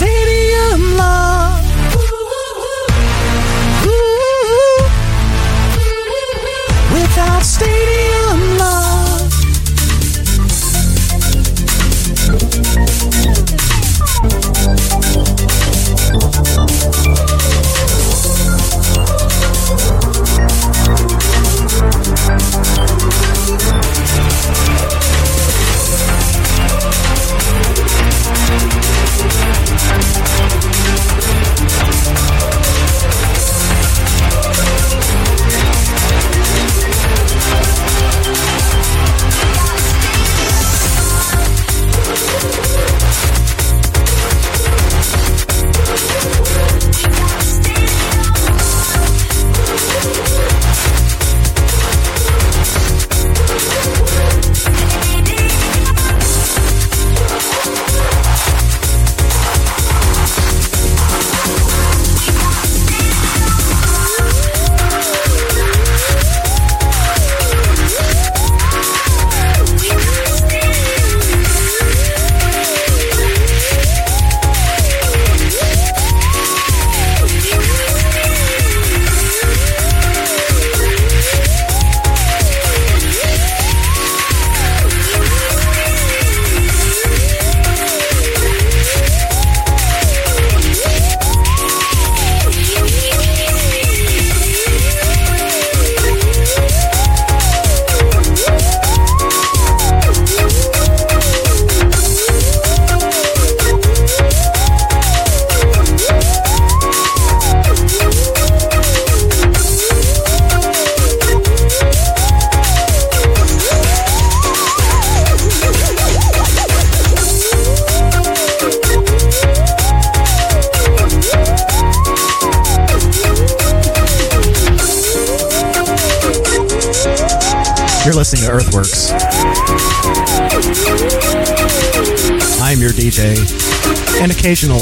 occasional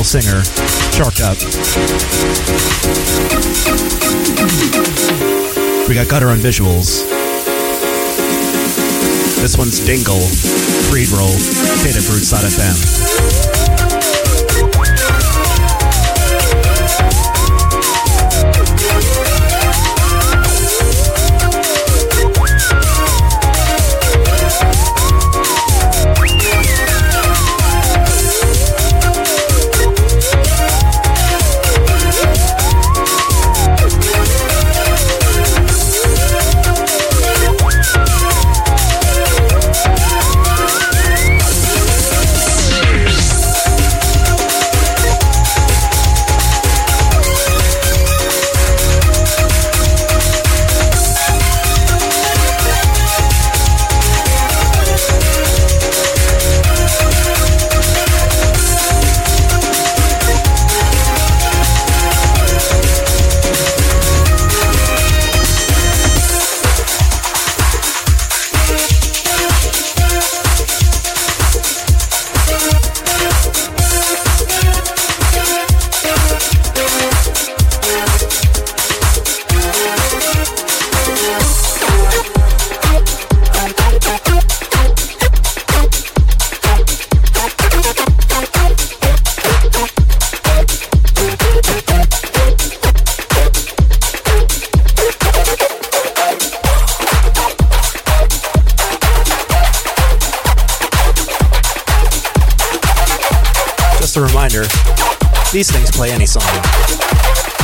singer, Shark Up. We got Gutter on visuals. This one's Dingle, Freed Roll, Data Fruit Side FM. Just a reminder, these things play any song.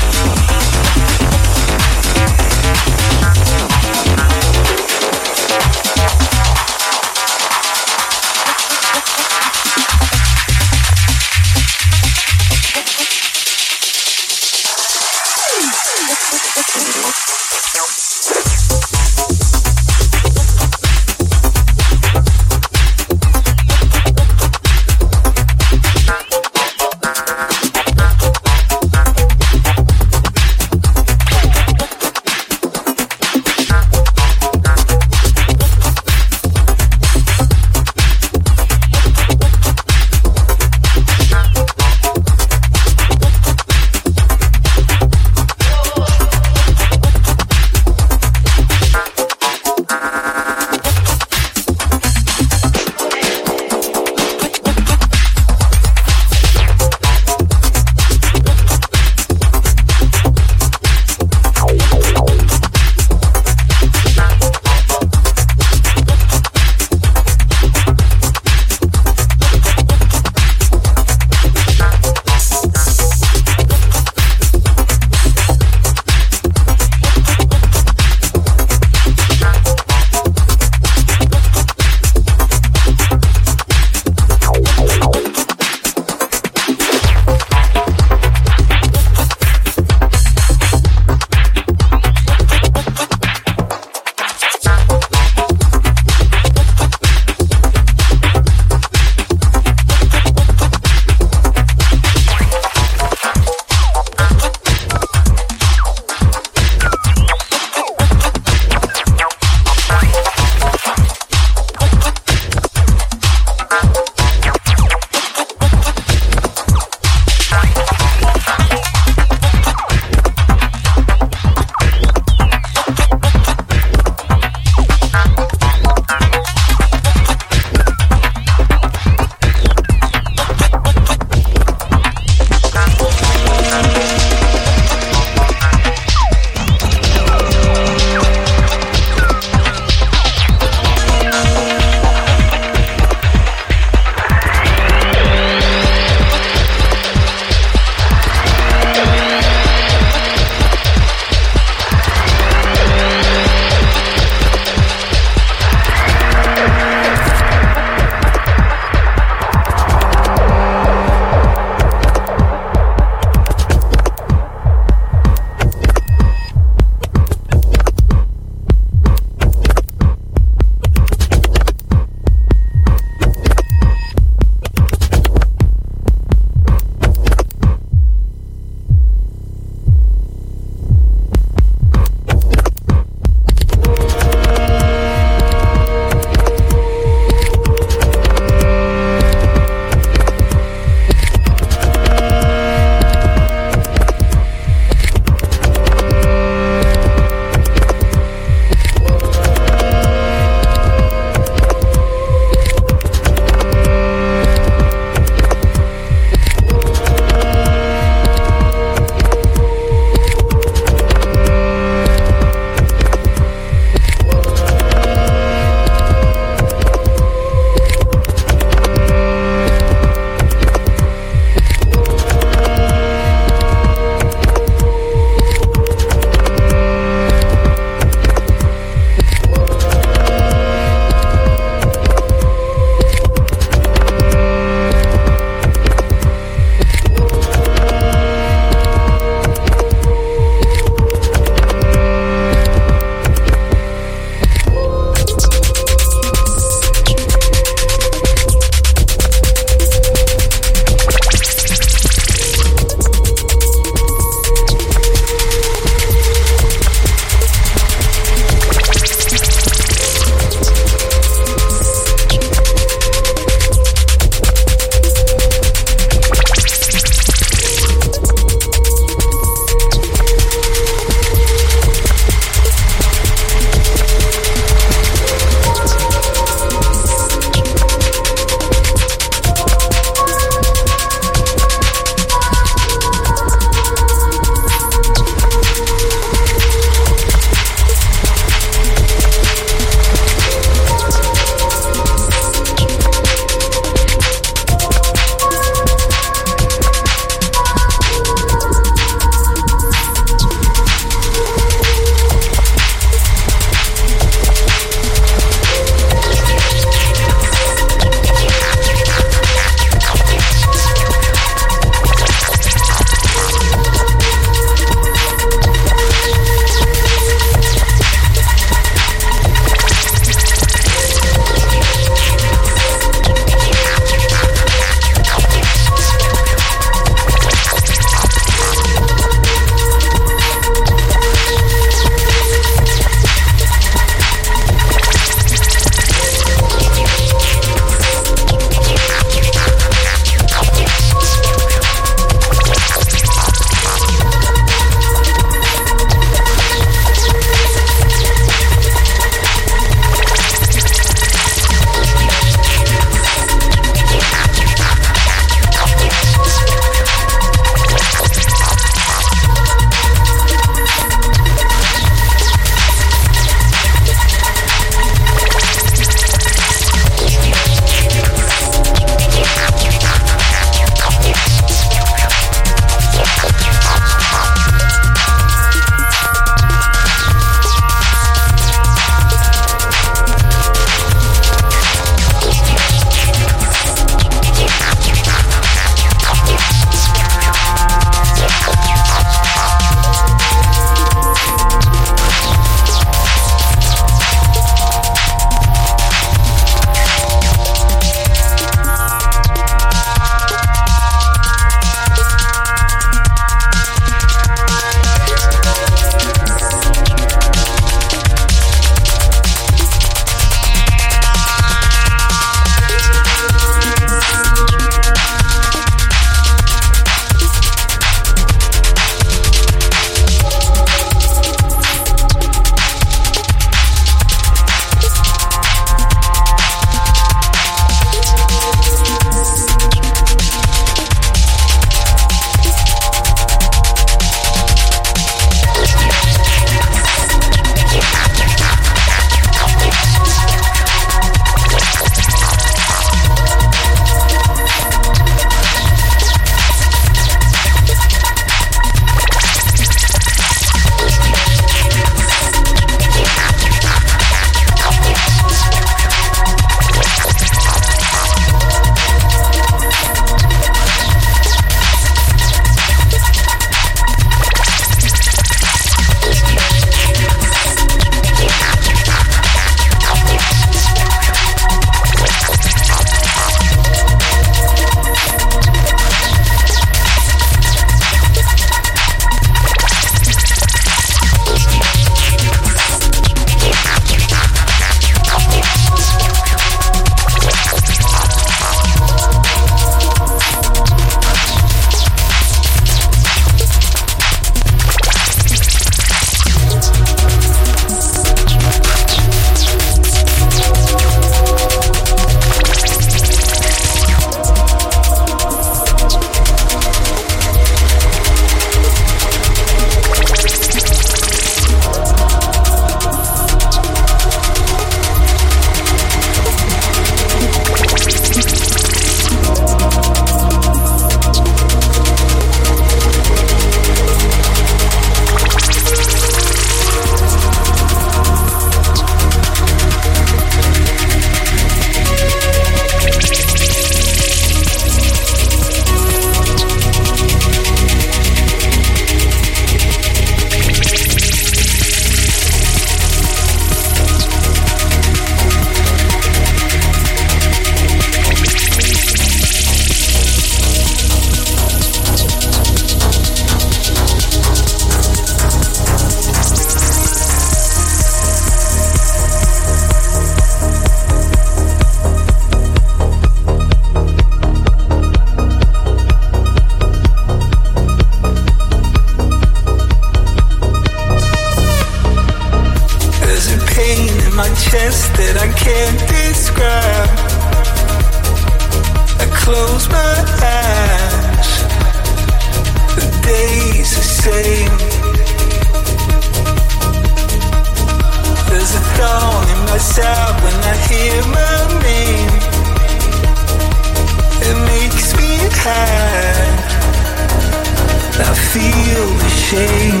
Shame.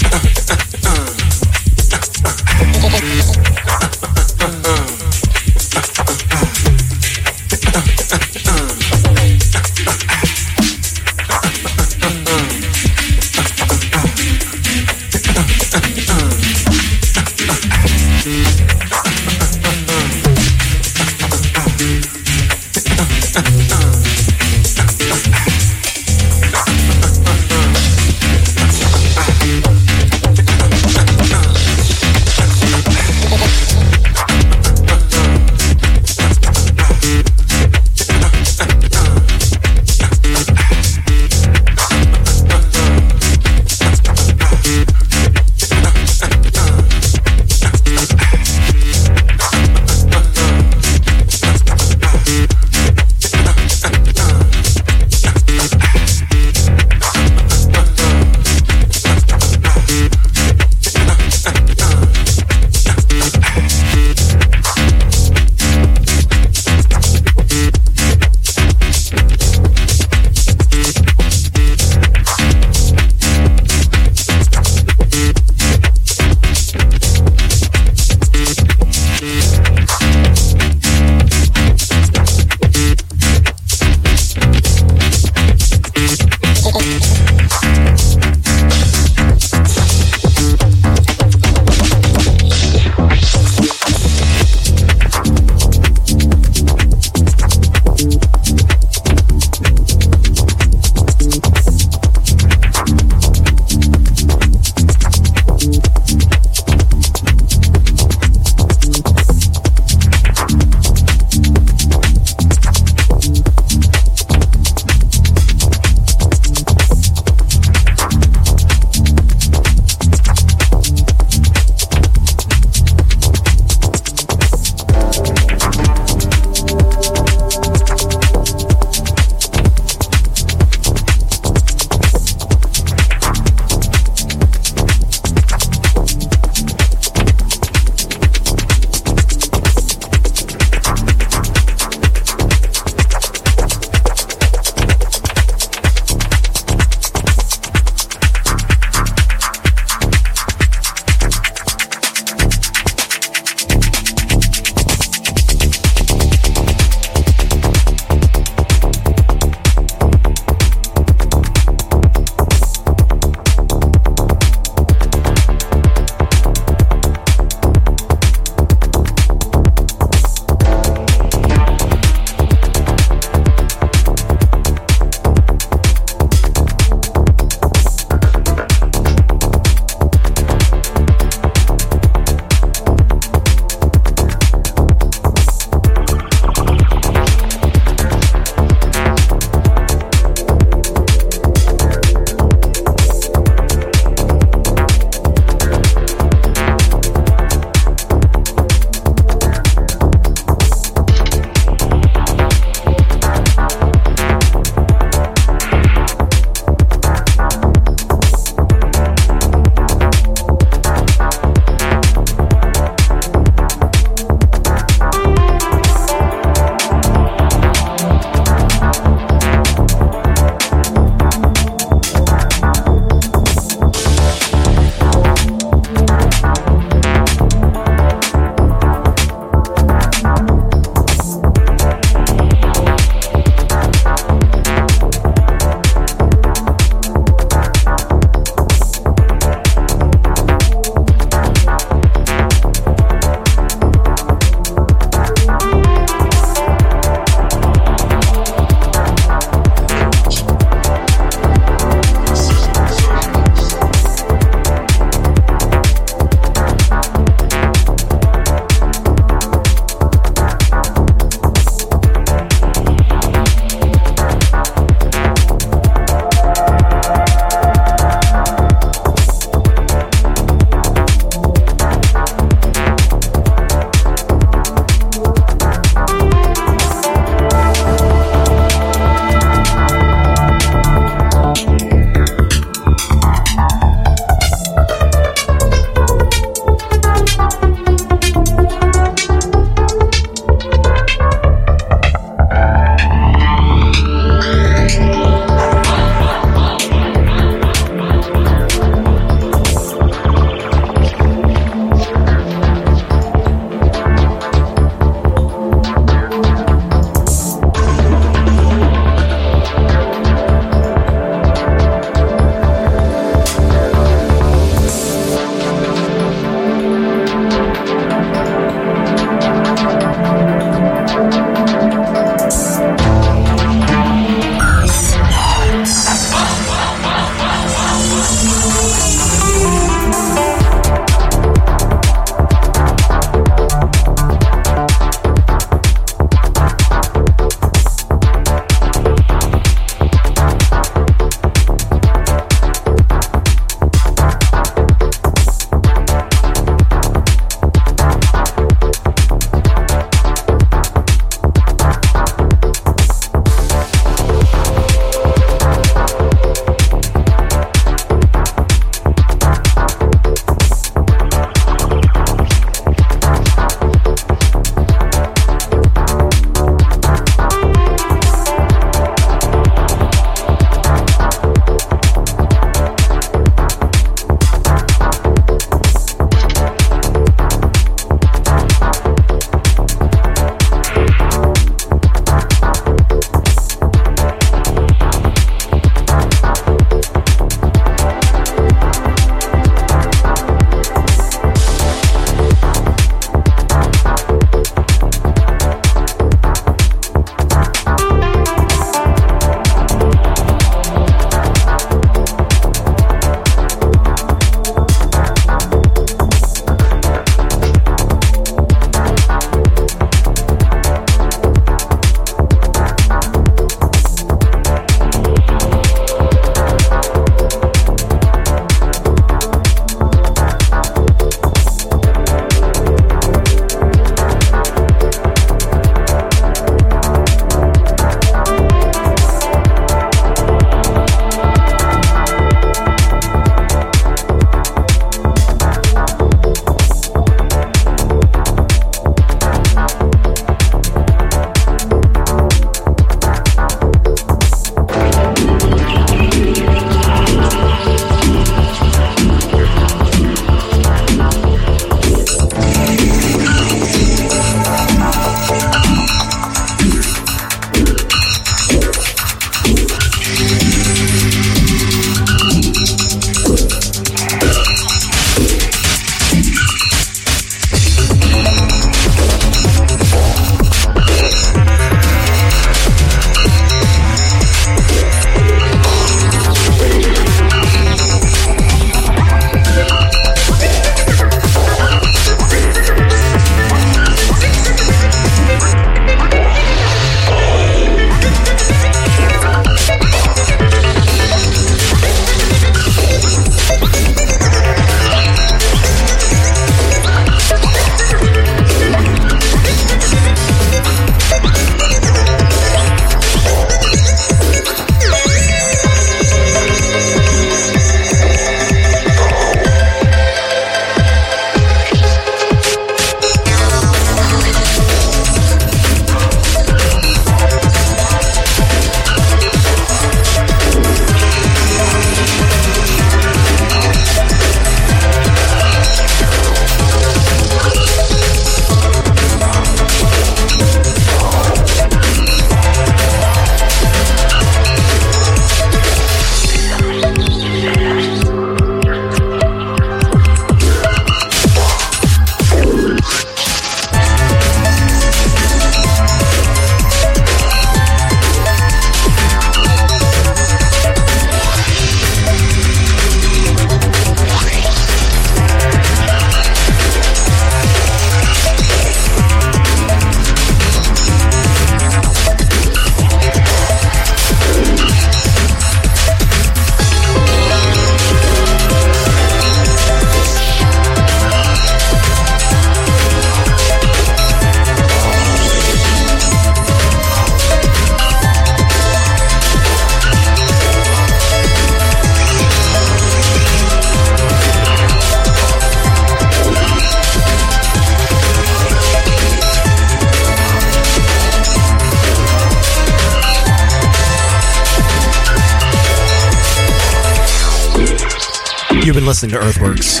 listening to Earthworks.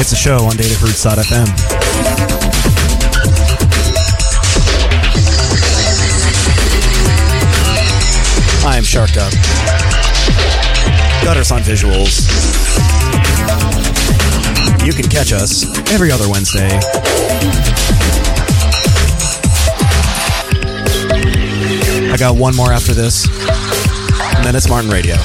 It's a show on datafruits.fm. I am Shark Dub. Gutters on Visuals. You can catch us every other Wednesday I got one more after this, and then it's Martin Radio.